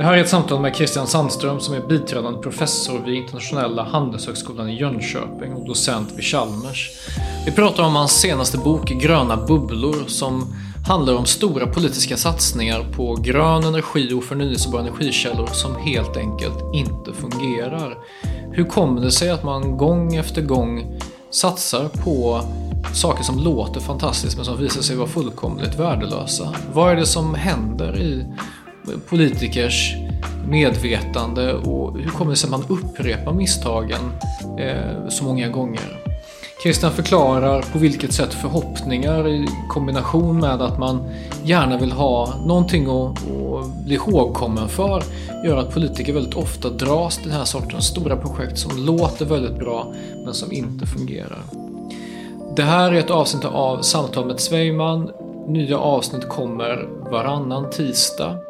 Det här är ett samtal med Christian Sandström som är biträdande professor vid Internationella Handelshögskolan i Jönköping och docent vid Chalmers. Vi pratar om hans senaste bok Gröna bubblor som handlar om stora politiska satsningar på grön energi och förnyelsebara energikällor som helt enkelt inte fungerar. Hur kommer det sig att man gång efter gång satsar på saker som låter fantastiskt men som visar sig vara fullkomligt värdelösa? Vad är det som händer i politikers medvetande och hur kommer det sig att man upprepar misstagen eh, så många gånger? Christian förklarar på vilket sätt förhoppningar i kombination med att man gärna vill ha någonting att, att bli ihågkommen för gör att politiker väldigt ofta dras till den här sortens stora projekt som låter väldigt bra men som inte fungerar. Det här är ett avsnitt av Samtal med Svejman. Nya avsnitt kommer varannan tisdag.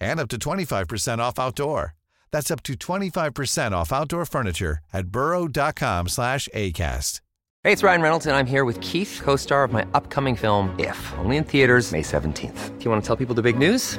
and up to 25% off outdoor. That's up to 25% off outdoor furniture at burrow.com slash ACAST. Hey, it's Ryan Reynolds, and I'm here with Keith, co star of my upcoming film, If, only in theaters, May 17th. Do you want to tell people the big news?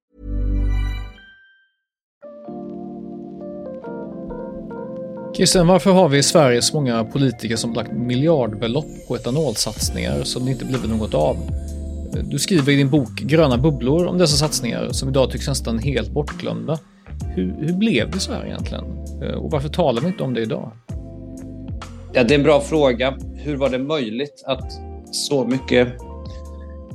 Christian, varför har vi i Sverige så många politiker som lagt miljardbelopp på etanolsatsningar som det inte blivit något av? Du skriver i din bok Gröna bubblor om dessa satsningar som idag tycks nästan helt bortglömda. Hur, hur blev det så här egentligen? Eh, och varför talar vi inte om det idag? Ja, det är en bra fråga. Hur var det möjligt att så mycket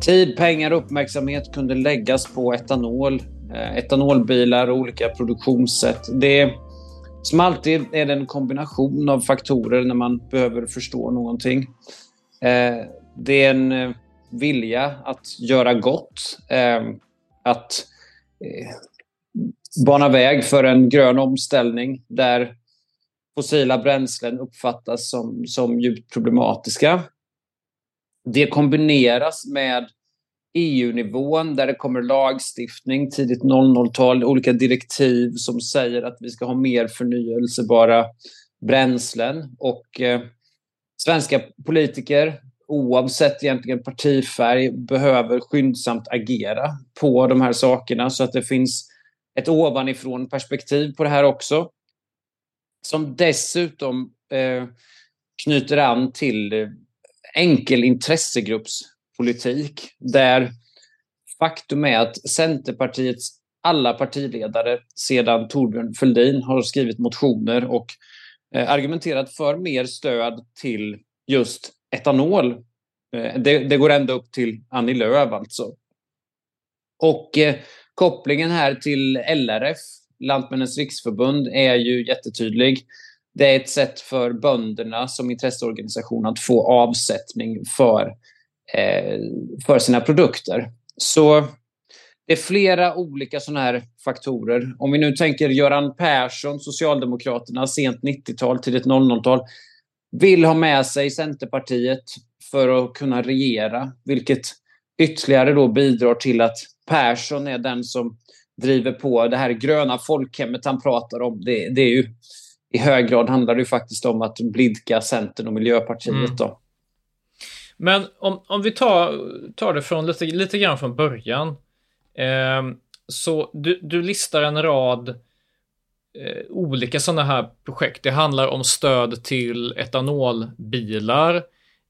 tid, pengar och uppmärksamhet kunde läggas på etanol, eh, etanolbilar och olika produktionssätt? Det som alltid är det en kombination av faktorer när man behöver förstå någonting. Eh, det är en eh, vilja att göra gott, eh, att bana väg för en grön omställning där fossila bränslen uppfattas som, som djupt problematiska. Det kombineras med EU-nivån där det kommer lagstiftning tidigt 00-tal, olika direktiv som säger att vi ska ha mer förnyelsebara bränslen. Och eh, svenska politiker, oavsett egentligen partifärg, behöver skyndsamt agera på de här sakerna så att det finns ett ovanifrån perspektiv på det här också. som dessutom eh, knyter an till enkel intressegruppspolitik politik, där faktum är att Centerpartiets alla partiledare sedan Torbjörn Fälldin har skrivit motioner och eh, argumenterat för mer stöd till just etanol. Eh, det, det, går ända upp till Annie Lööf alltså. Och eh, kopplingen här till LRF, Lantmännens riksförbund, är ju jättetydlig. Det är ett sätt för bönderna som intresseorganisation att få avsättning för, eh, för sina produkter. Så det är flera olika sådana här faktorer. Om vi nu tänker Göran Persson, Socialdemokraterna, sent 90-tal, tidigt 00-tal, vill ha med sig Centerpartiet för att kunna regera, vilket ytterligare då bidrar till att Persson är den som driver på det här gröna folkhemmet han pratar om. Det, det är ju i hög grad handlar det ju faktiskt om att blidka Centern och Miljöpartiet. Mm. Då. Men om, om vi tar, tar det från lite, lite grann från början. Eh, så du, du listar en rad eh, olika sådana här projekt. Det handlar om stöd till etanolbilar.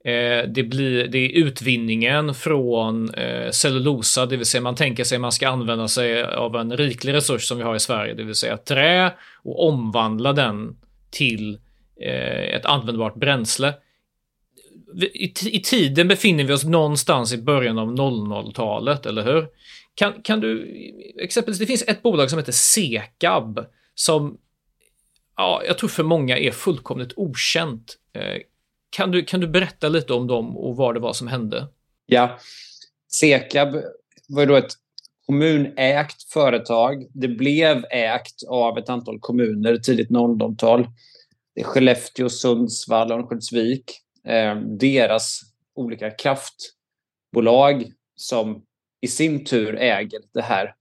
Eh, det, blir, det är utvinningen från eh, cellulosa, det vill säga man tänker sig att man ska använda sig av en riklig resurs som vi har i Sverige, det vill säga trä och omvandla den till eh, ett användbart bränsle. I, I tiden befinner vi oss någonstans i början av 00-talet, eller hur? Kan, kan du, exempelvis, det finns ett bolag som heter Sekab som, ja, jag tror för många är fullkomligt okänt. Eh, kan du, kan du berätta lite om dem och vad det var som hände? Ja, Sekab var ju då ett kommunägt företag. Det blev ägt av ett antal kommuner tidigt 00-tal. Det är Skellefteå, Sundsvall och Örnsköldsvik. Eh, deras olika kraftbolag som i sin tur äger det här.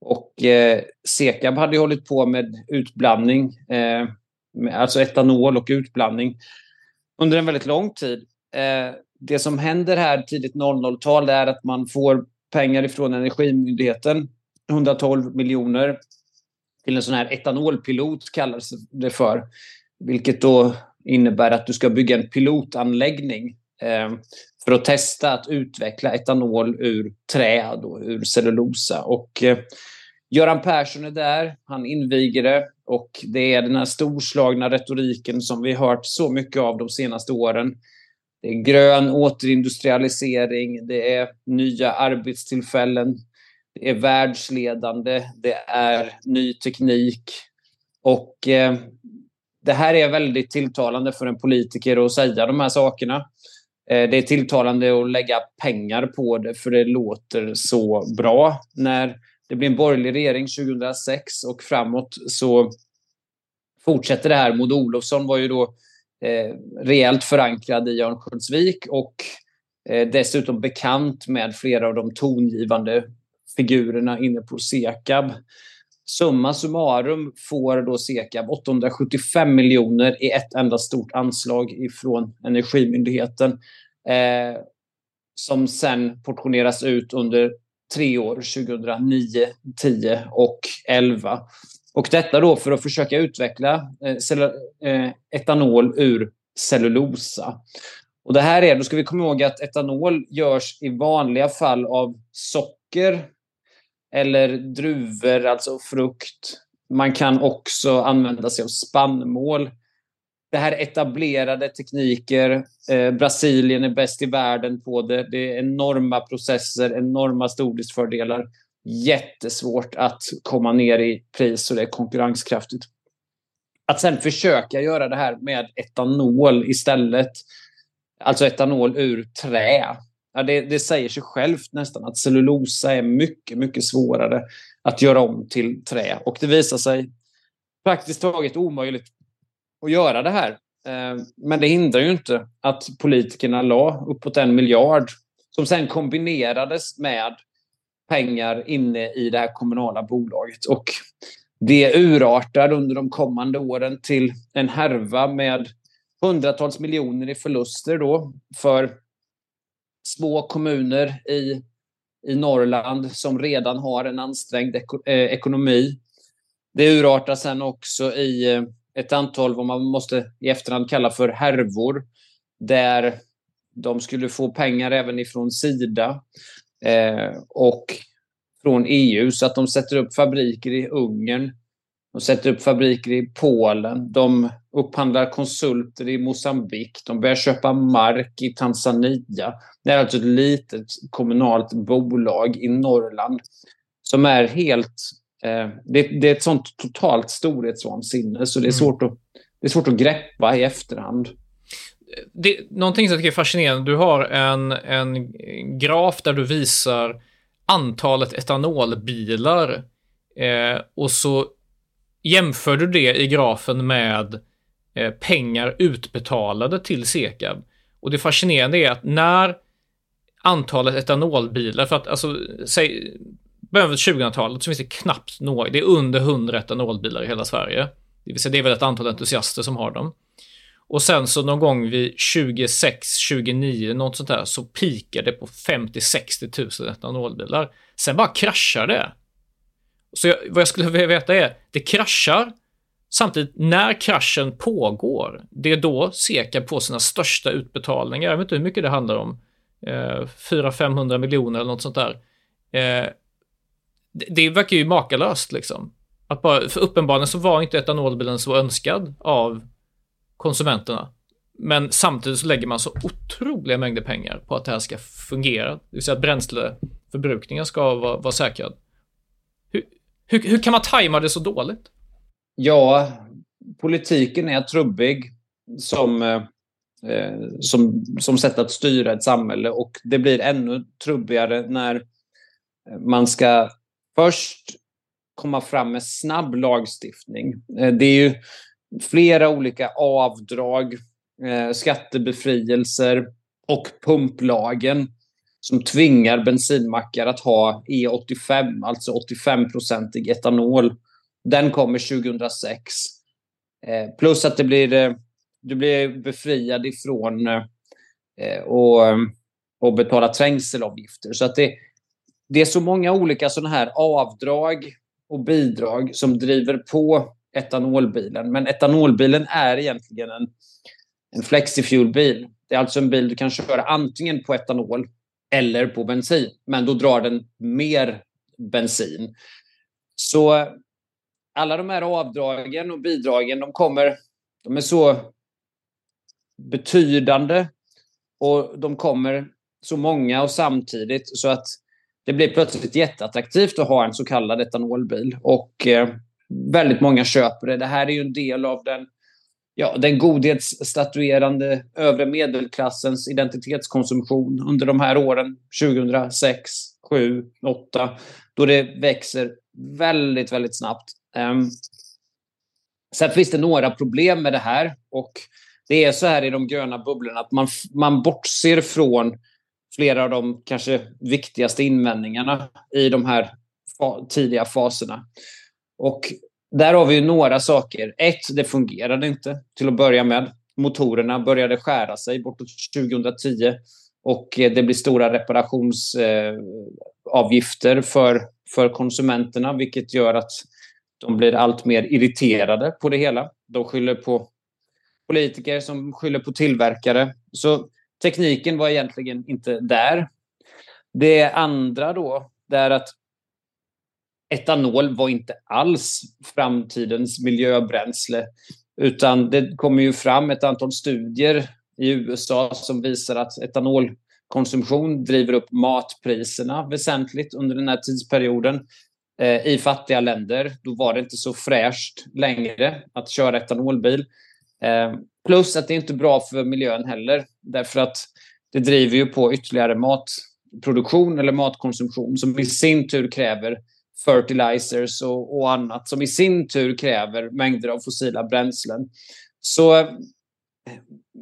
Och eh, Sekab hade hållit på med utblandning, eh, alltså etanol och utblandning, under en väldigt lång tid. Eh, det som händer här tidigt 00-tal är att man får pengar ifrån Energimyndigheten, 112 miljoner, till en sån här etanolpilot kallas det för. Vilket då innebär att du ska bygga en pilotanläggning eh, för att testa att utveckla etanol ur träd och ur cellulosa. Och, eh, Göran Persson är där, han inviger det och det är den här storslagna retoriken som vi hört så mycket av de senaste åren. Det är grön återindustrialisering, det är nya arbetstillfällen, det är världsledande, det är ny teknik. Och eh, det här är väldigt tilltalande för en politiker att säga de här sakerna. Eh, det är tilltalande att lägga pengar på det för det låter så bra. När det blir en borgerlig regering 2006 och framåt så fortsätter det här. Maud Olofsson var ju då eh, rejält förankrad i Örnsköldsvik och eh, dessutom bekant med flera av de tongivande figurerna inne på Sekab. Summa summarum får då Sekab 875 miljoner i ett enda stort anslag ifrån Energimyndigheten eh, som sen portioneras ut under tre år, 2009, 10 och 11. Och detta då för att försöka utveckla eh, eh, etanol ur cellulosa. Och det här är, då ska vi komma ihåg att etanol görs i vanliga fall av socker eller druvor, alltså frukt. Man kan också använda sig av spannmål. Det här är etablerade tekniker. Eh, Brasilien är bäst i världen på det. Det är enorma processer, enorma stordriftsfördelar. Jättesvårt att komma ner i pris och det är konkurrenskraftigt. Att sen försöka göra det här med etanol istället, alltså etanol ur trä, ja, det, det, säger sig självt nästan att cellulosa är mycket, mycket svårare att göra om till trä. Och det visar sig praktiskt taget omöjligt att göra det här. Eh, men det hindrar ju inte att politikerna la uppåt en miljard som sen kombinerades med pengar inne i det här kommunala bolaget. Och det urartar under de kommande åren till en härva med hundratals miljoner i förluster då för små kommuner i, i Norrland som redan har en ansträngd eko, eh, ekonomi. Det urartar sen också i eh, ett antal vad man måste i efterhand kalla för härvor. Där de skulle få pengar även ifrån Sida eh, och från EU. Så att de sätter upp fabriker i Ungern. De sätter upp fabriker i Polen. De upphandlar konsulter i Mosambik. De börjar köpa mark i Tanzania. Det är alltså ett litet kommunalt bolag i Norrland som är helt... Eh, det, det, är ett sånt totalt storhetsvansinne så det är, mm. svårt att, det är svårt att greppa i efterhand. Det, någonting som jag tycker är fascinerande, du har en, en graf där du visar antalet etanolbilar eh, och så jämför du det i grafen med eh, pengar utbetalade till Sekab. Och det fascinerande är att när antalet etanolbilar, för att alltså, säg, början av 2000-talet så finns det knappt några, det är under 100 etanolbilar i hela Sverige. Det vill säga det är väl ett antal entusiaster som har dem. Och sen så någon gång vid 26, 29, något sånt där, så pikar det på 50-60 000 etanolbilar. Sen bara kraschar det. Så jag, vad jag skulle vilja veta är, det kraschar, samtidigt när kraschen pågår, det är då Seka på sina största utbetalningar, jag vet inte hur mycket det handlar om, eh, 400-500 miljoner eller något sånt där. Eh, det, det verkar ju makalöst liksom. Att bara, för uppenbarligen så var inte etanolbilen så önskad av konsumenterna. Men samtidigt så lägger man så otroliga mängder pengar på att det här ska fungera. Det vill säga att bränsleförbrukningen ska vara, vara säkrad. Hur, hur, kan man tajma det så dåligt? Ja, politiken är trubbig som, eh, eh, som, som sätt att styra ett samhälle och det blir ännu trubbigare när man ska först komma fram med snabb lagstiftning. Eh, det är ju flera olika avdrag, eh, skattebefrielser och pumplagen som tvingar bensinmackar att ha E85, alltså 85-procentig etanol. Den kommer 2006. Eh, plus att det blir, eh, du blir befriad ifrån eh, och, och betala trängselavgifter. Så att det, det är så många olika sådana här avdrag och bidrag som driver på etanolbilen. Men etanolbilen är egentligen en, en flexifuelbil. Det är alltså en bil du kan köra antingen på etanol eller på bensin. Men då drar den mer bensin. Så alla de här avdragen och bidragen, de kommer... De är så betydande och de kommer så många och samtidigt så att det blir plötsligt jätteattraktivt att ha en så kallad etanolbil. Och eh, väldigt många köper det. Det här är ju en del av den, ja, den godhetsstatuerande övre medelklassens identitetskonsumtion under de här åren 2006, 7, 8 då det växer väldigt, väldigt snabbt. Um, sen finns det några problem med det här och det är så här i de gröna bubblorna att man, man bortser från flera av de kanske viktigaste invändningarna i de här fa tidiga faserna. Och där har vi några saker. Ett, det fungerade inte till att börja med. Motorerna började skära sig bortåt 2010 och eh, det blir stora reparationsavgifter eh, för, för konsumenterna vilket gör att de blir allt mer irriterade på det hela. De skyller på politiker som skyller på tillverkare. Så tekniken var egentligen inte där. Det andra då, det är att etanol var inte alls framtidens miljöbränsle. Utan det kommer ju fram ett antal studier i USA som visar att etanolkonsumtion driver upp matpriserna väsentligt under den här tidsperioden. Eh, I fattiga länder, då var det inte så fräscht längre att köra etanolbil. Eh, plus att det inte är bra för miljön heller, därför att det driver ju på ytterligare matproduktion eller matkonsumtion som i sin tur kräver fertilizers och, och, annat som i sin tur kräver mängder av fossila bränslen. Så eh,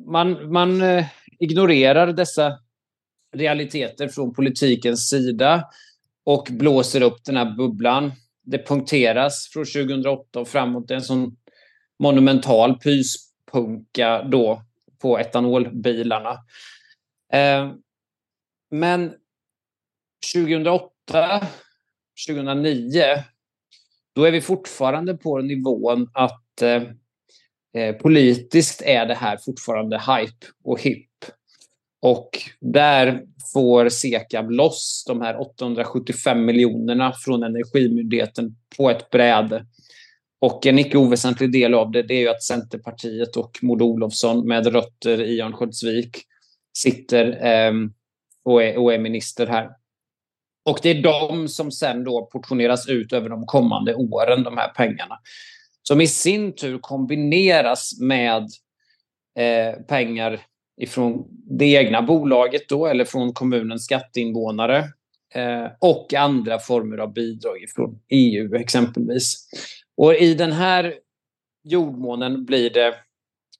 man, man eh, ignorerar dessa realiteter från politikens sida och blåser upp den här bubblan. Det punkteras från 2008 och framåt. Det är en sån monumental pyspunka då på etanolbilarna. Eh, men 2008 2009, då är vi fortfarande på nivån att eh, eh, politiskt är det här fortfarande hype och hipp. Och där får Sekab loss de här 875 miljonerna från Energimyndigheten på ett bräde. Och en icke oväsentlig del av det, det är ju att Centerpartiet och Maud Olofsson med rötter i Örnsköldsvik sitter eh, och, är, och är minister här. Och det är de som sen då portioneras ut över de kommande åren, de här pengarna. Som i sin tur kombineras med eh, pengar ifrån det egna bolaget då, eller från kommunens skatteinvånare eh, och andra former av bidrag från EU exempelvis. Och i den här jordmånen blir det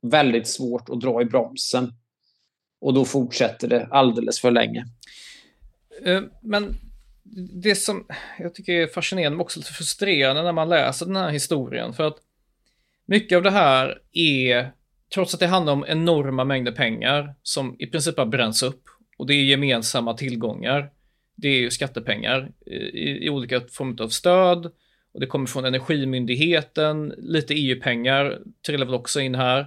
väldigt svårt att dra i bromsen. Och då fortsätter det alldeles för länge. Eh, men det som jag tycker är fascinerande, men också lite frustrerande när man läser den här historien, för att mycket av det här är, trots att det handlar om enorma mängder pengar som i princip har bränts upp och det är gemensamma tillgångar, det är ju skattepengar i, i olika former av stöd och det kommer från Energimyndigheten, lite EU-pengar trillar väl också in här.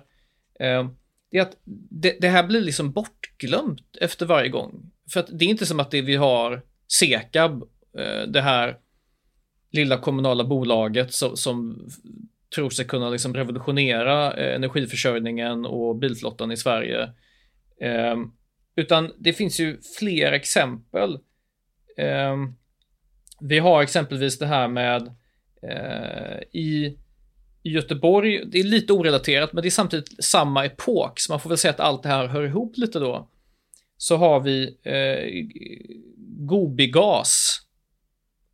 Eh, det är att det, det, här blir liksom bortglömt efter varje gång. För att det är inte som att det vi har Sekab, eh, det här lilla kommunala bolaget som, som tror sig kunna liksom revolutionera eh, energiförsörjningen och bilflottan i Sverige. Ehm, utan det finns ju fler exempel. Ehm, vi har exempelvis det här med eh, i Göteborg, det är lite orelaterat men det är samtidigt samma epok så man får väl säga att allt det här hör ihop lite då. Så har vi Gobigas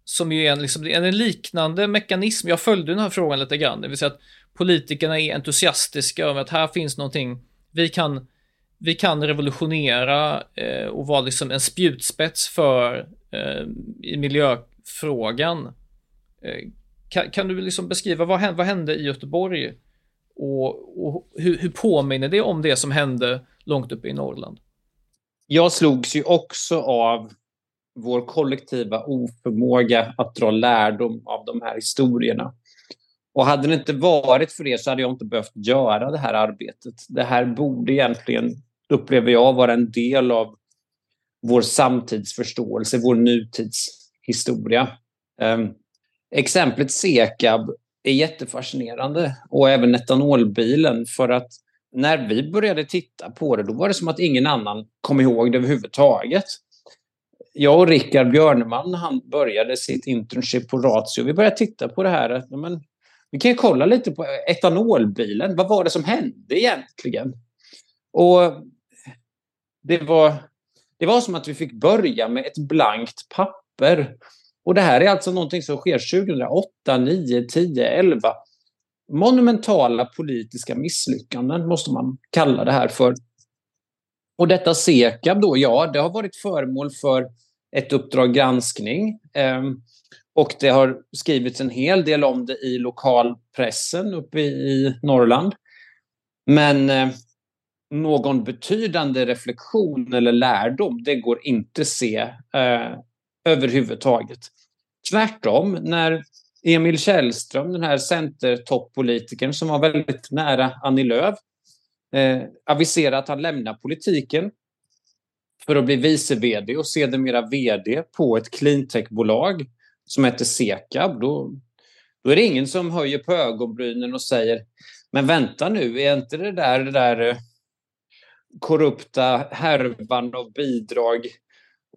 som ju är en, liksom, en liknande mekanism. Jag följde den här frågan lite grann, det vill säga att politikerna är entusiastiska över att här finns någonting, vi kan, vi kan revolutionera eh, och vara liksom en spjutspets för eh, i miljöfrågan. Eh, kan, kan, du liksom beskriva vad hände, vad hände i Göteborg och, och hur, hur påminner det om det som hände långt uppe i Norrland? Jag slogs ju också av vår kollektiva oförmåga att dra lärdom av de här historierna. Och hade det inte varit för det så hade jag inte behövt göra det här arbetet. Det här borde egentligen, upplever jag, vara en del av vår samtidsförståelse, vår nutidshistoria. Ehm, exemplet Sekab är jättefascinerande och även etanolbilen för att när vi började titta på det då var det som att ingen annan kom ihåg det överhuvudtaget jag och Rickard Björneman, han började sitt internship på Ratio. Vi började titta på det här. Men, vi kan ju kolla lite på etanolbilen. Vad var det som hände egentligen? Och det var, det var som att vi fick börja med ett blankt papper. Och det här är alltså någonting som sker 2008, 9, 10, 11. Monumentala politiska misslyckanden måste man kalla det här för. Och detta SEKAB då, ja, det har varit föremål för ett Uppdrag granskning. Ehm, och det har skrivits en hel del om det i lokalpressen uppe i Norrland. Men eh, någon betydande reflektion eller lärdom, det går inte se eh, överhuvudtaget. Tvärtom, när Emil Källström, den här centertoppolitikern som var väldigt nära Annie Lööf, eh, aviserar att han lämnar politiken för att bli vice vd och sedermera vd på ett cleantechbolag som heter Sekab, då, då är det ingen som höjer på ögonbrynen och säger men vänta nu, är inte det där, det där eh, korrupta härvan av bidrag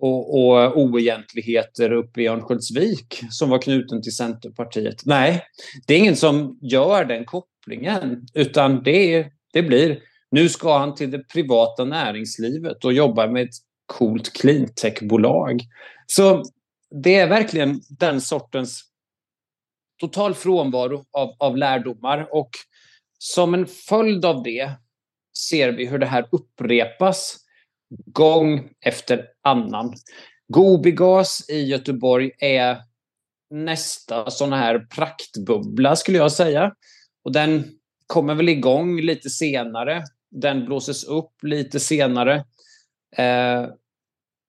och, och oegentligheter uppe i Örnsköldsvik som var knuten till Centerpartiet. Nej, det är ingen som gör den kopplingen, utan det, är det blir nu ska han till det privata näringslivet och jobba med ett coolt cleantechbolag. Så det är verkligen den sortens total frånvaro av, av lärdomar och som en följd av det ser vi hur det här upprepas gång efter annan. Gobigas i Göteborg är nästa sån här praktbubbla skulle jag säga. Och den kommer väl igång lite senare den blåses upp lite senare. Eh,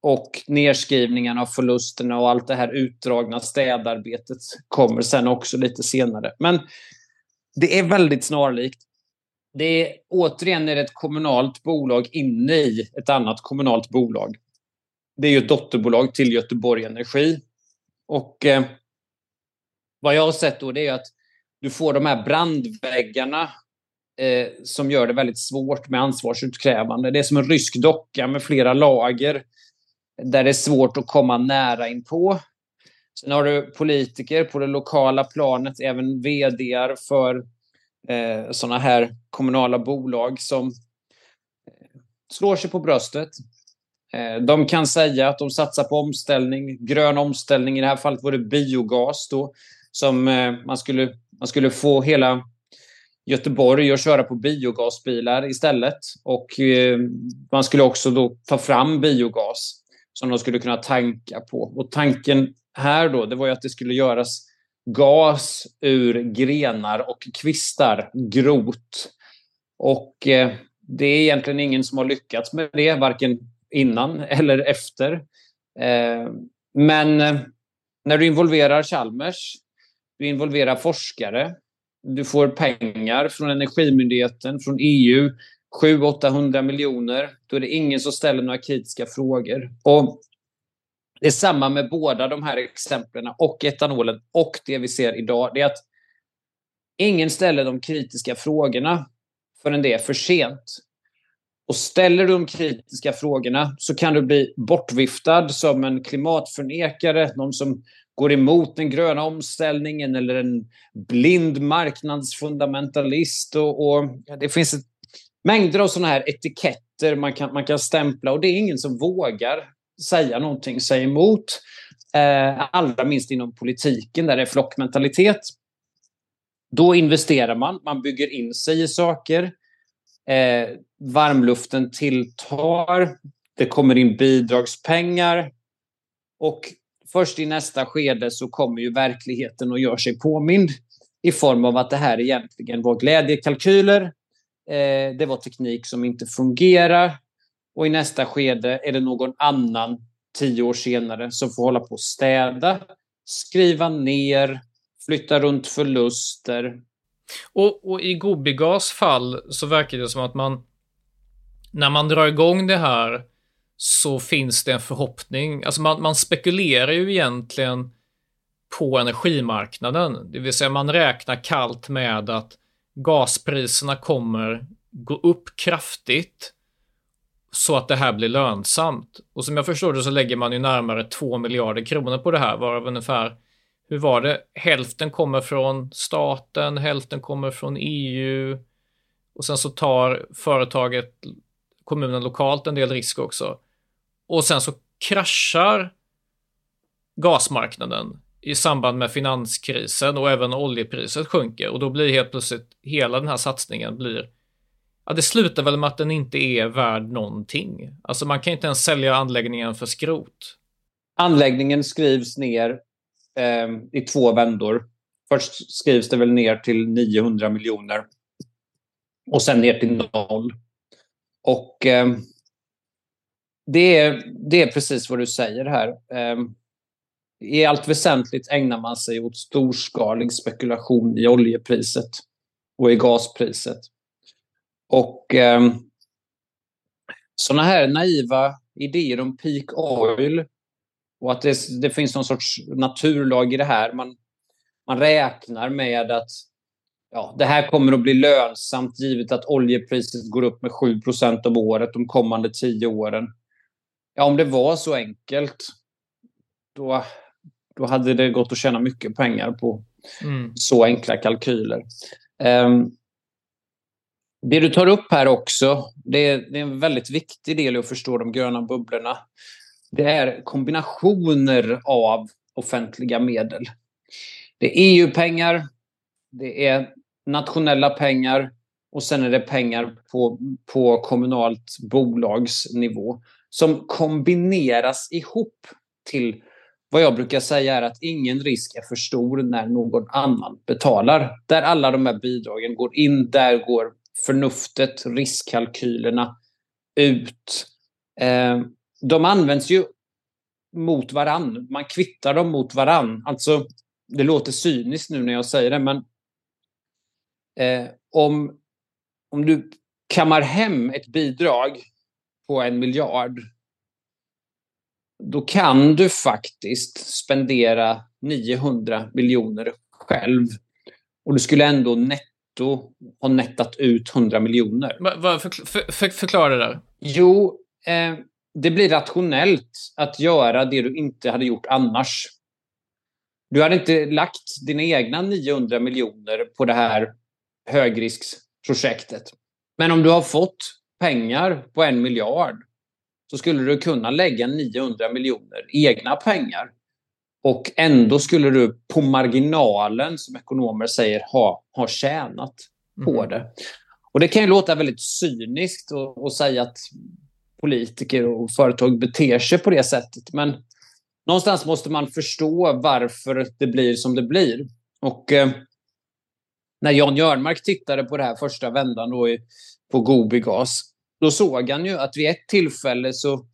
och nedskrivningen av förlusterna och allt det här utdragna städarbetet kommer sen också lite senare. Men det är väldigt snarlikt. det är återigen är det ett kommunalt bolag inne i ett annat kommunalt bolag. Det är ju ett dotterbolag till Göteborg Energi. Och eh, vad jag har sett då det är att du får de här brandväggarna eh, som gör det väldigt svårt med ansvarsutkrävande. Det är som en rysk docka med flera lager där det är svårt att komma nära in på. Sen har du politiker på det lokala planet, även vd för eh, sådana här kommunala bolag som eh, slår sig på bröstet. Eh, de kan säga att de satsar på omställning, grön omställning. I det här fallet var det biogas då, som eh, man, skulle, man skulle få hela Göteborg att köra på biogasbilar istället. Och eh, man skulle också då ta fram biogas som de skulle kunna tanka på. Och tanken här då, det var ju att det skulle göras gas ur grenar och kvistar, grot. Och eh, det är egentligen ingen som har lyckats med det, varken innan eller efter. Eh, men när du involverar Chalmers, du involverar forskare, du får pengar från Energimyndigheten, från EU, 700-800 miljoner, då är det ingen som ställer några kritiska frågor. Och det är samma med båda de här exemplen och etanolen och det vi ser idag. Det är att ingen ställer de kritiska frågorna förrän det är för sent. Och ställer du de kritiska frågorna så kan du bli bortviftad som en klimatförnekare, någon som går emot den gröna omställningen eller en blind marknadsfundamentalist. Och, och det finns ett, mängder av sådana här etiketter man kan, man kan stämpla och det är ingen som vågar säga någonting, säga emot. Eh, allra minst inom politiken där det är flockmentalitet. Då investerar man, man bygger in sig i saker. Eh, varmluften tilltar, det kommer in bidragspengar och först i nästa skede så kommer ju verkligheten och gör sig påmind i form av att det här egentligen var glädjekalkyler. Eh, det var teknik som inte fungerar. Och i nästa skede är det någon annan tio år senare som får hålla på och städa, skriva ner, flytta runt förluster. Och, och i Gobigas fall så verkar det som att man när man drar igång det här så finns det en förhoppning. Alltså man, man spekulerar ju egentligen på energimarknaden. Det vill säga man räknar kallt med att gaspriserna kommer gå upp kraftigt så att det här blir lönsamt. Och som jag förstår det så lägger man ju närmare 2 miljarder kronor på det här, varav ungefär, hur var det, hälften kommer från staten, hälften kommer från EU och sen så tar företaget, kommunen lokalt en del risk också. Och sen så kraschar gasmarknaden i samband med finanskrisen och även oljepriset sjunker och då blir helt plötsligt hela den här satsningen blir Ja, det slutar väl med att den inte är värd någonting. Alltså man kan inte ens sälja anläggningen för skrot. Anläggningen skrivs ner eh, i två vändor. Först skrivs det väl ner till 900 miljoner och sen ner till noll. Och eh, det, är, det är precis vad du säger här. Ehm, I allt väsentligt ägnar man sig åt storskalig spekulation i oljepriset och i gaspriset. Och eh, sådana här naiva idéer om peak oil och att det, det, finns någon sorts naturlag i det här. Man, man räknar med att ja, det här kommer att bli lönsamt givet att oljepriset går upp med 7% om året de kommande tio åren. Ja, om det var så enkelt, då, då hade det gått att tjäna mycket pengar på mm. så enkla kalkyler. Um, det du tar upp här också, det är, det är en väldigt viktig del i att förstå de gröna bubblorna. Det är kombinationer av offentliga medel. Det är EU-pengar, det är nationella pengar och sen är det pengar på, på kommunalt bolagsnivå som kombineras ihop till vad jag brukar säga är att ingen risk är för stor när någon annan betalar. Där alla de här bidragen går in, där går förnuftet, riskkalkylerna ut. Eh, de används ju mot varann. Man kvittar dem mot varann. Alltså, det låter cyniskt nu när jag säger det, men eh, om om du kammar hem ett bidrag på en miljard, då kan du faktiskt spendera 900 miljoner själv. Och du skulle ändå netto ha nettat ut 100 miljoner. Va, va, för, för, för, förklara det där. Jo, eh, det blir rationellt att göra det du inte hade gjort annars. Du hade inte lagt dina egna 900 miljoner på det här högrisksprojektet. Men om du har fått pengar på en miljard så skulle du kunna lägga 900 miljoner egna pengar. Och ändå skulle du på marginalen, som ekonomer säger, ha, ha tjänat på Mm. det. Och det kan ju låta väldigt cyniskt att, att säga att politiker och företag beter sig på det sättet. Men någonstans måste man förstå varför det blir som det blir. Och eh, när Jan Jörnmark tittade på det här första vändan då i, på Gobigas, då såg han ju att vid ett tillfälle så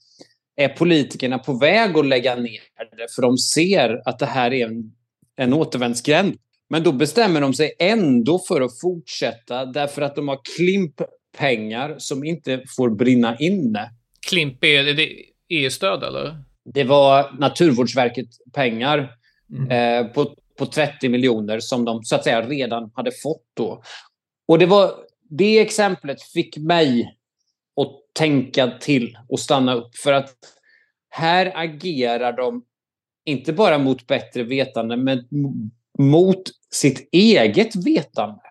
är politikerna på väg att lägga ner det, för de ser att det här är en, en återvändsgränd. Men då bestämmer de sig ändå för att fortsätta därför att de har klimppengar som inte får brinna inne. Klimp, är det EU-stöd eller? Det var Naturvårdsverket pengar eh, på, på 30 miljoner som de så att säga redan hade fått då. Och det var det exemplet fick mig att tänka till och stanna upp för att här agerar de inte bara mot bättre vetande men mot sitt eget vetande.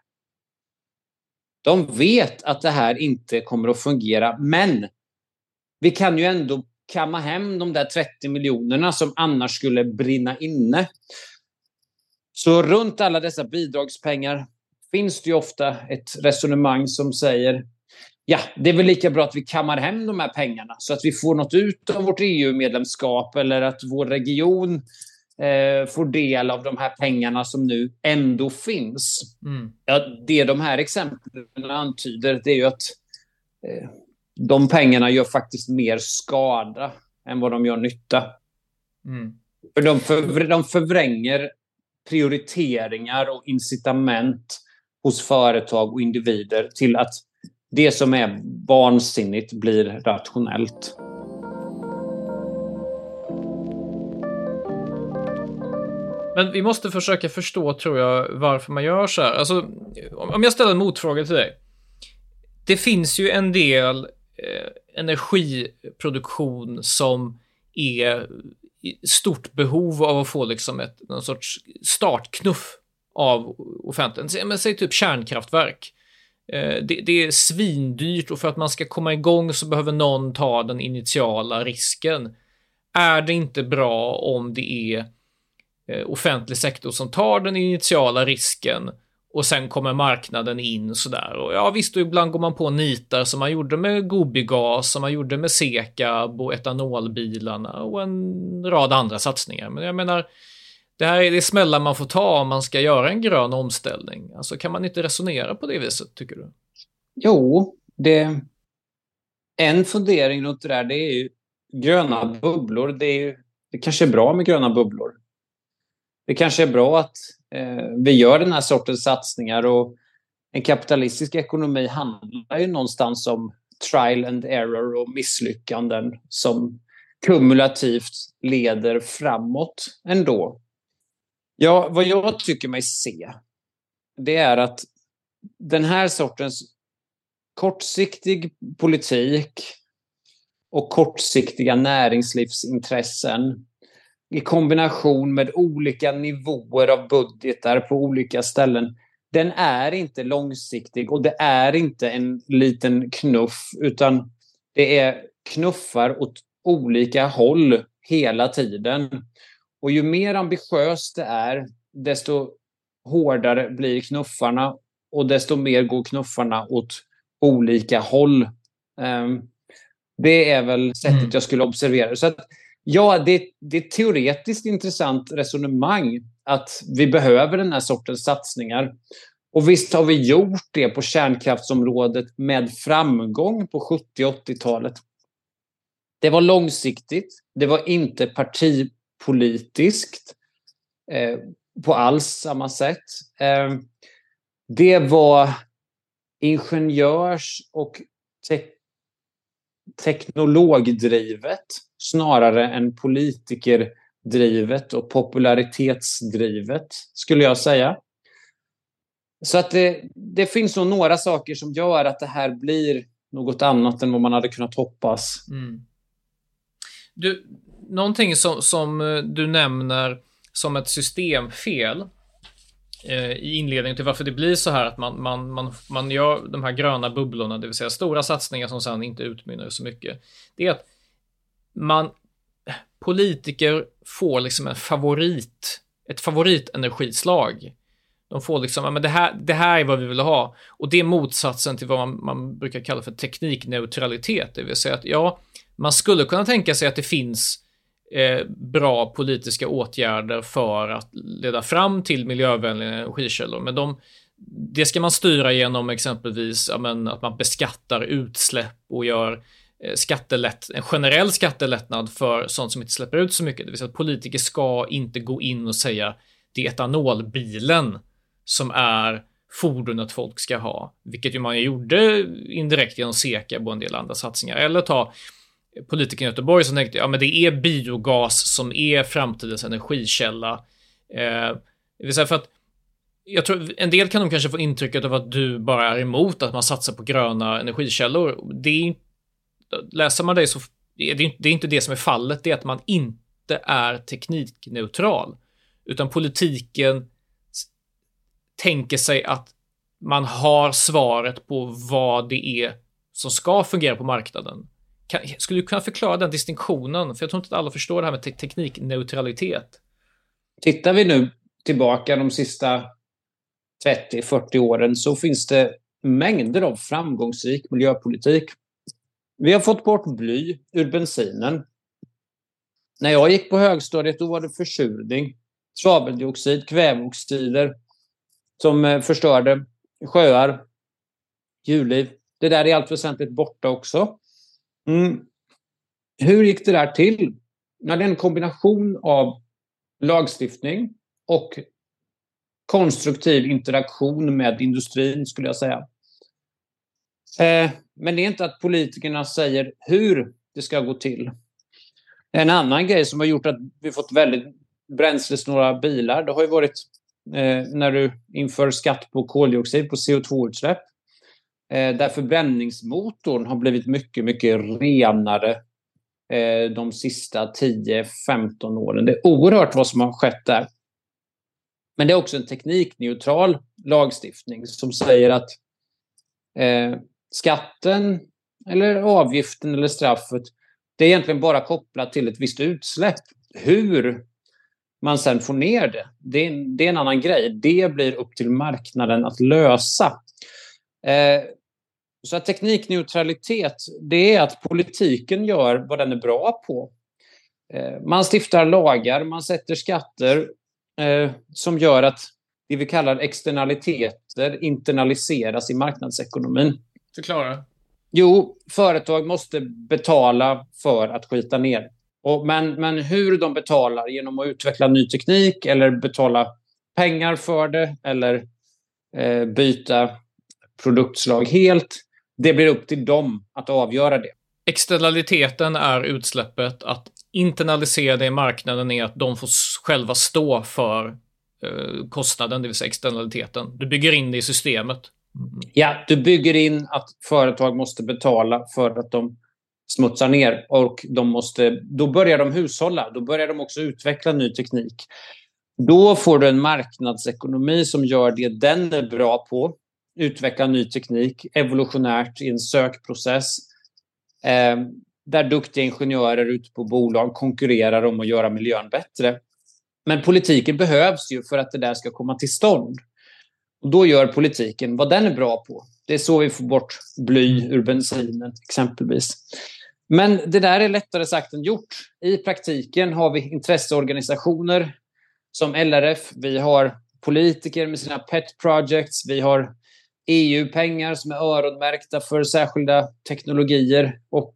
De vet att det här inte kommer att fungera, men vi kan ju ändå kamma hem de där 30 miljonerna som annars skulle brinna inne. Så runt alla dessa bidragspengar finns det ju ofta ett resonemang som säger ja, det är väl lika bra att vi kammar hem de här pengarna så att vi får något ut av vårt EU-medlemskap eller att vår region eh, får del av de här pengarna som nu ändå finns. Mm. Ja, det de här exemplen antyder det är ju att eh, de pengarna gör faktiskt mer skada än vad de gör nytta. Mm. För de, för, de förvränger prioriteringar och incitament hos företag och individer till att det som är vansinnigt blir rationellt. Men vi måste försöka förstå, tror jag, varför man gör så här. Alltså, om jag ställer en motfråga till dig. Det finns ju en del eh, energiproduktion som är i stort behov av att få liksom ett, någon sorts startknuff av offentligheten. Men säg typ kärnkraftverk. Eh, det, det är svindyrt och för att man ska komma igång så behöver någon ta den initiala risken. Är det inte bra om det är eh, offentlig sektor som tar den initiala risken och sen kommer marknaden in sådär. Och ja, visst, och ibland går man på nitar som man gjorde med Gobigas, som man gjorde med Sekab och etanolbilarna och en rad andra satsningar. Men jag menar, det här är det smällar man får ta om man ska göra en grön omställning. Alltså kan man inte resonera på det viset, tycker du? Jo, det... En fundering runt det där, det är ju gröna bubblor. Det, är ju, det kanske är bra med gröna bubblor. Det kanske är bra att eh, vi gör den här sortens satsningar och en kapitalistisk ekonomi handlar ju någonstans om trial and error och misslyckanden som kumulativt leder framåt ändå. Ja, vad jag tycker mig se, det är att den här sortens kortsiktig politik och kortsiktiga näringslivsintressen i kombination med olika nivåer av budgetar på olika ställen, den är inte långsiktig och det är inte en liten knuff, utan det är knuffar åt olika håll hela tiden. Och ju mer ambitiöst det är, desto hårdare blir knuffarna och desto mer går knuffarna åt olika håll. Um, det är väl sättet Mm. jag skulle observera. Så att, ja, det, det är ett teoretiskt intressant resonemang att vi behöver den här sortens satsningar. Och visst har vi gjort det på kärnkraftsområdet med framgång på 70 och 80-talet. Det var långsiktigt. Det var inte politiskt eh, på alls samma sätt. Eh, det var ingenjörs och te teknologdrivet snarare än politikerdrivet och popularitetsdrivet, skulle jag säga. Så att det, det finns nog några saker som gör att det här blir något annat än vad man hade kunnat hoppas. Mm. Du, någonting som, som eh, du nämner som ett systemfel eh, i inledningen till varför det blir så här att man, man, man, man gör de här gröna bubblorna, det vill säga stora satsningar som sedan inte utmynnar så mycket. Det är att man, politiker får liksom en favorit, ett favoritenergislag. De får liksom, ja, men det här, det här är vad vi vill ha. Och det är motsatsen till vad man, man brukar kalla för teknikneutralitet, det vill säga att ja, man skulle kunna tänka sig att det finns eh, bra politiska åtgärder för att leda fram till miljövänliga energikällor, men de, det ska man styra genom exempelvis ja, men, att man beskattar utsläpp och gör eh, skattelätt, en generell skattelättnad för sånt som inte släpper ut så mycket. Det vill säga att politiker ska inte gå in och säga det är etanolbilen som är fordonet folk ska ha, vilket ju man gjorde indirekt genom SEKA och en del andra satsningar. Eller ta politiker i Göteborg som tänkte, ja men det är biogas som är framtidens energikälla. Eh, det vill säga för att jag tror en del kan nog kanske få intrycket av att du bara är emot att man satsar på gröna energikällor. Det är, läser man dig så är det, det är inte det som är fallet, det är att man inte är teknikneutral. Utan politiken tänker sig att man har svaret på vad det är som ska fungera på marknaden. Kan, skulle du kunna förklara den distinktionen? För jag tror inte att alla förstår det här med te teknikneutralitet. Tittar vi nu tillbaka de sista 30-40 åren så finns det mängder av framgångsrik miljöpolitik. Vi har fått bort bly ur bensinen. När jag gick på högstadiet då var det försurning, svaveldioxid, kväveoxider som eh, förstörde sjöar, djurliv. Det där är allt väsentligt borta också. Mm. Hur gick det där till? Ja, det är en kombination av lagstiftning och konstruktiv interaktion med industrin, skulle jag säga. Eh, men det är inte att politikerna säger hur det ska gå till. En annan grej som har gjort att vi fått väldigt bränslesnåla bilar, det har ju varit eh, när du inför skatt på koldioxid, på CO2-utsläpp. Eh, där förbränningsmotorn har blivit mycket, mycket renare eh, de sista 10-15 åren. Det är oerhört vad som har skett där. Men det är också en teknikneutral lagstiftning som säger att eh, skatten eller avgiften eller straffet det är egentligen bara kopplat till ett visst utsläpp. Hur man sen får ner det, det är, det är en annan grej. Det blir upp till marknaden att lösa. Eh, så att teknikneutralitet, det är att politiken gör vad den är bra på. Eh, man stiftar lagar, man sätter skatter eh, som gör att det vi kallar externaliteter internaliseras i marknadsekonomin. Förklara. Jo, företag måste betala för att skita ner. Och, men, men hur de betalar, genom att utveckla ny teknik eller betala pengar för det eller eh, byta produktslag helt, det blir upp till dem att avgöra det. Externaliteten är utsläppet. Att internalisera det i marknaden är att de får själva stå för eh, kostnaden, det vill säga externaliteten. Du bygger in det i systemet. Ja, du bygger in att företag måste betala för att de smutsar ner och de måste, då börjar de hushålla. Då börjar de också utveckla ny teknik. Då får du en marknadsekonomi som gör det den är bra på utveckla ny teknik evolutionärt i en sökprocess eh, där duktiga ingenjörer ute på bolag konkurrerar om att göra miljön bättre. Men politiken behövs ju för att det där ska komma till stånd. Och då gör politiken vad den är bra på. Det är så vi får bort bly ur bensinen, exempelvis. Men det där är lättare sagt än gjort. I praktiken har vi intresseorganisationer som LRF, vi har politiker med sina pet projects, vi har EU-pengar som är öronmärkta för särskilda teknologier. Och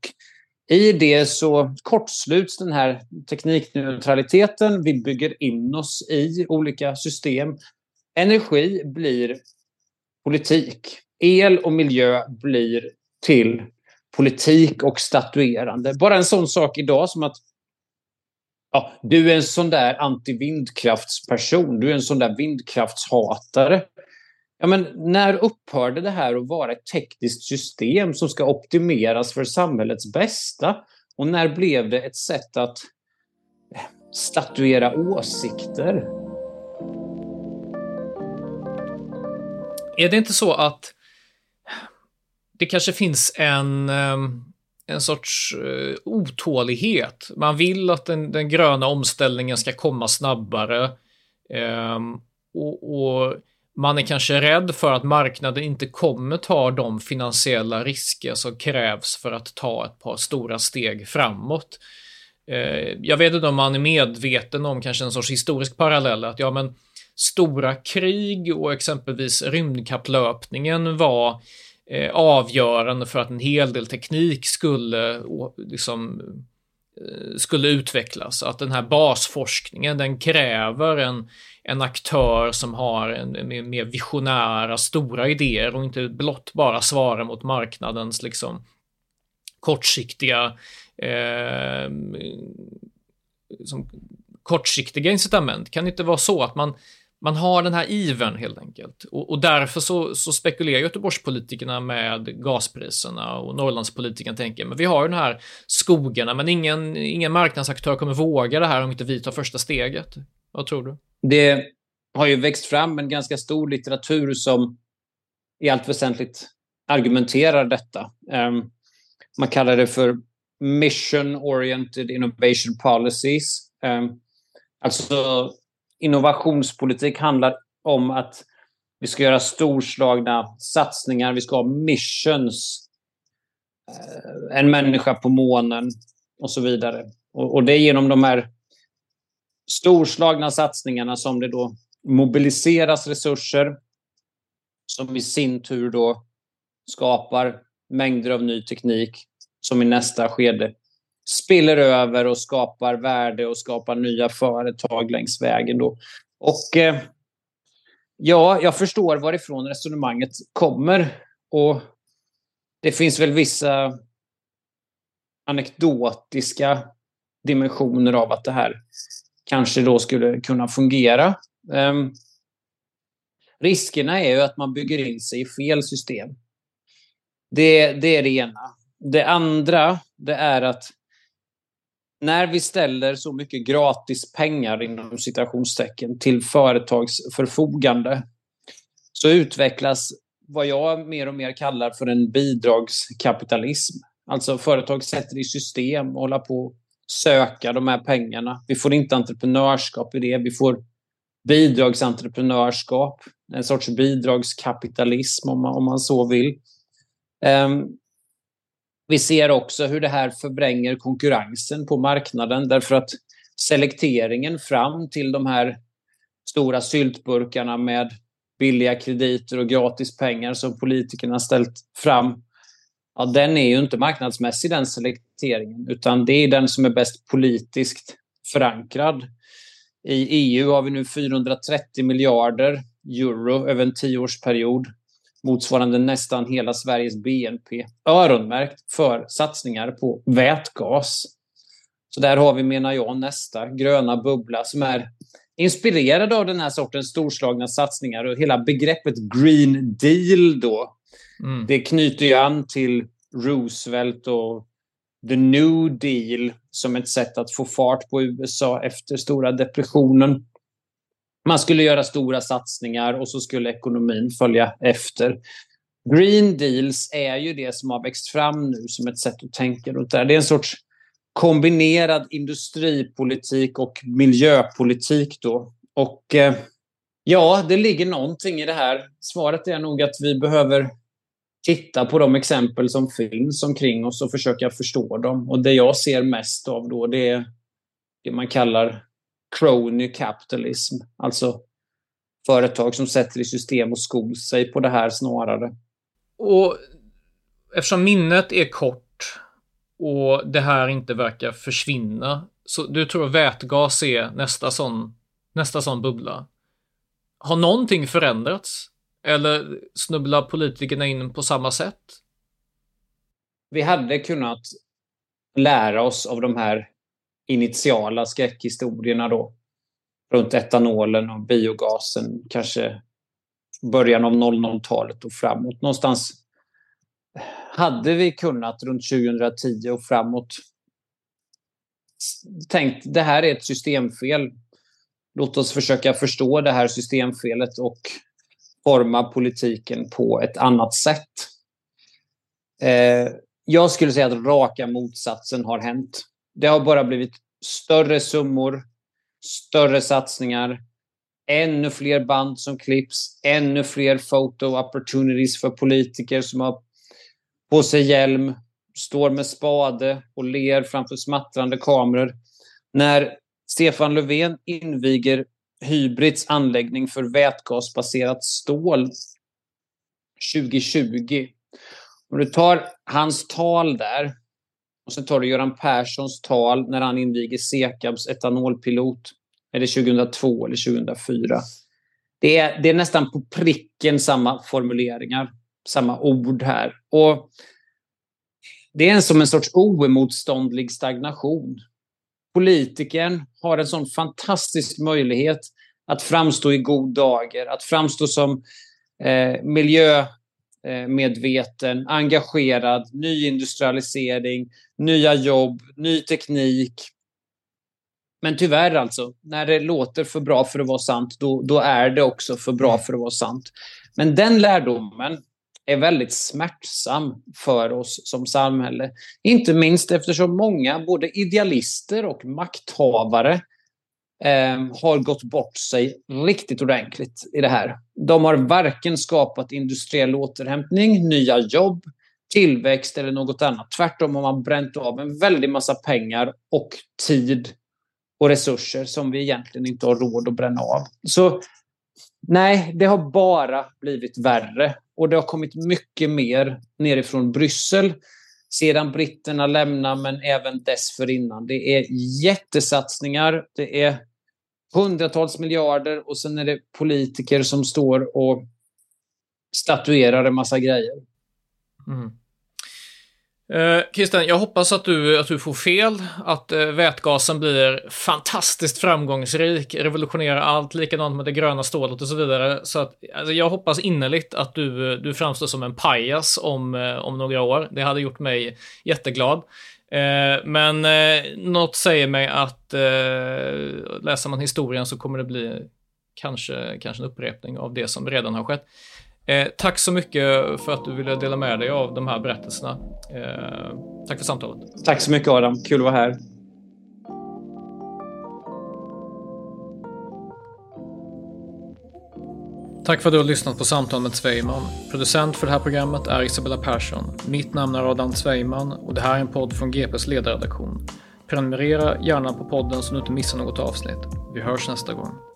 i det så kortsluts den här teknikneutraliteten. Vi bygger in oss i olika system. Energi blir politik. el och miljö blir till politik och statuerande. Bara en sån sak idag som att ja, du är en sån där anti-vindkraftsperson, du är en sån där vindkraftshatare. Ja, men när upphörde det här att vara ett tekniskt system som ska optimeras för samhällets bästa? Och när blev det ett sätt att eh, statuera åsikter? Är det inte så att det kanske finns en, ehm, en sorts eh, otålighet? Man vill att den, den gröna omställningen ska komma snabbare. Ehm, och, och man är kanske rädd för att marknaden inte kommer ta de finansiella risker som krävs för att ta ett par stora steg framåt. Eh, jag vet inte om man är medveten om kanske en sorts historisk parallell, att ja men stora krig och exempelvis rymdkapplöpningen var eh, avgörande för att en hel del teknik skulle liksom Eh, skulle utvecklas. Att den här basforskningen, den kräver en, en aktör som har en, mer, mer visionära, stora idéer och inte blott bara svara mot marknadens liksom kortsiktiga eh, som kortsiktiga incitament. Kan det inte vara så att man man har den här ivern helt enkelt. Och, och därför så, så, spekulerar Göteborgspolitikerna med gaspriserna och Norrlandspolitikerna tänker, men vi har ju den här skogarna, men ingen, ingen marknadsaktör kommer våga det här om inte vi tar första steget. Vad tror du? Det har ju växt fram en ganska stor litteratur som i allt väsentligt argumenterar detta. Um, man kallar det för Mission Oriented Innovation Policies. Um, alltså innovationspolitik handlar om att vi ska göra storslagna satsningar, vi ska ha missions. Eh, en människa på månen och så vidare. Och, det är genom de här storslagna satsningarna som det då mobiliseras resurser som i sin tur då skapar mängder av ny teknik som i nästa skede spiller över och skapar värde och skapar nya företag längs vägen. Då. Och eh, ja, jag förstår varifrån resonemanget kommer. Och det finns väl vissa anekdotiska dimensioner av att det här kanske då skulle kunna fungera. Um, riskerna är ju att man bygger in sig i fel system. Det, det är det ena. Det andra, det är att när vi ställer så mycket gratis pengar inom citationstecken till företags förfogande så utvecklas vad jag mer och mer kallar för en bidragskapitalism. Alltså företag sätter i system och håller på att söka de här pengarna. Vi får inte entreprenörskap i det. Vi får bidragsentreprenörskap, en sorts bidragskapitalism om man, om man så vill. Um, vi ser också hur det här förbränger konkurrensen på marknaden därför att selekteringen fram till de här stora syltburkarna med billiga krediter och gratis pengar som politikerna ställt fram, ja, den är ju inte marknadsmässig den selekteringen, utan det är den som är bäst politiskt förankrad. I EU har vi nu 430 miljarder euro över en tioårsperiod motsvarande nästan hela Sveriges BNP, öronmärkt för satsningar på vätgas. Så där har vi, menar jag, nästa gröna bubbla som är inspirerad av den här sortens storslagna satsningar och hela begreppet Green Deal då. Mm. Det knyter ju an till Roosevelt och The New Deal som ett sätt att få fart på USA efter stora depressionen. Man skulle göra stora satsningar och så skulle ekonomin följa efter. Green deals är ju det som har växt fram nu som ett sätt att tänka runt det här. Det är en sorts kombinerad industripolitik och miljöpolitik då. Och eh, ja, det ligger någonting i det här. Svaret är nog att vi behöver titta på de exempel som finns omkring oss och försöka förstå dem. Och det jag ser mest av då, det är det man kallar crony capitalism, alltså företag som sätter i system och skor sig på det här snarare. Och eftersom minnet är kort och det här inte verkar försvinna, så du tror vätgas är nästa sån, nästa sån bubbla. Har någonting förändrats? Eller snubblar politikerna in på samma sätt? Vi hade kunnat lära oss av de här initiala skräckhistorierna då. Runt etanolen och biogasen, kanske början av 00-talet och framåt. Någonstans hade vi kunnat runt 2010 och framåt tänkt det här är ett systemfel. Låt oss försöka förstå det här systemfelet och forma politiken på ett annat sätt. Eh, jag skulle säga att raka motsatsen har hänt. Det har bara blivit större summor, större satsningar, ännu fler band som klipps, ännu fler photo opportunities för politiker som har på sig hjälm, står med spade och ler framför smattrande kameror. När Stefan Löfven inviger Hybrids anläggning för vätgasbaserat stål 2020. Om du tar hans tal där och sen tar du Göran Perssons tal när han inviger Sekabs etanolpilot. Är det 2002 eller 2004? Det är, det är nästan på pricken samma formuleringar, samma ord här. Och det är som en sorts oemotståndlig stagnation. Politikern har en sån fantastisk möjlighet att framstå i god dager, att framstå som eh, miljömedveten, engagerad, nyindustrialisering, nya jobb, ny teknik. Men tyvärr alltså, när det låter för bra för att vara sant, då, då är det också för bra för att vara sant. Men den lärdomen är väldigt smärtsam för oss som samhälle. Inte minst eftersom många, både idealister och makthavare, eh, Ehm, har gått bort sig riktigt ordentligt i det här. De har varken skapat industriell återhämtning, nya jobb, tillväxt eller något annat. Tvärtom har man bränt av en väldig massa pengar och tid och resurser som vi egentligen inte har råd att bränna av. Så nej, det har bara blivit värre och det har kommit mycket mer nerifrån Bryssel sedan britterna lämnar, men även dessförinnan. Det är jättesatsningar, det är hundratals miljarder och sen är det politiker som står och statuerar en massa grejer. Mm. Eh, Christian, jag hoppas att du, att du får fel, att eh, vätgasen blir fantastiskt framgångsrik, revolutionerar allt, likadant med det gröna stålet och så vidare. Så att, alltså, jag hoppas innerligt att du, eh, du framstår som en pajas om, eh, om några år. Det hade gjort mig jätteglad. Eh, men eh, något säger mig att eh, läser man historien så kommer det bli kanske, kanske en upprepning av det som redan har skett. Eh, tack så mycket för att du ville dela med dig av de här berättelserna. Eh, tack för samtalet. Tack så mycket Adam, kul att vara här. Tack för att du har lyssnat på Samtal med Zweiman. Producent för det här programmet är Isabella Persson. Mitt namn är Adam Zweiman och det här är en podd från GPs ledarredaktion. Prenumerera gärna på podden så du inte missar något avsnitt. Vi hörs nästa gång.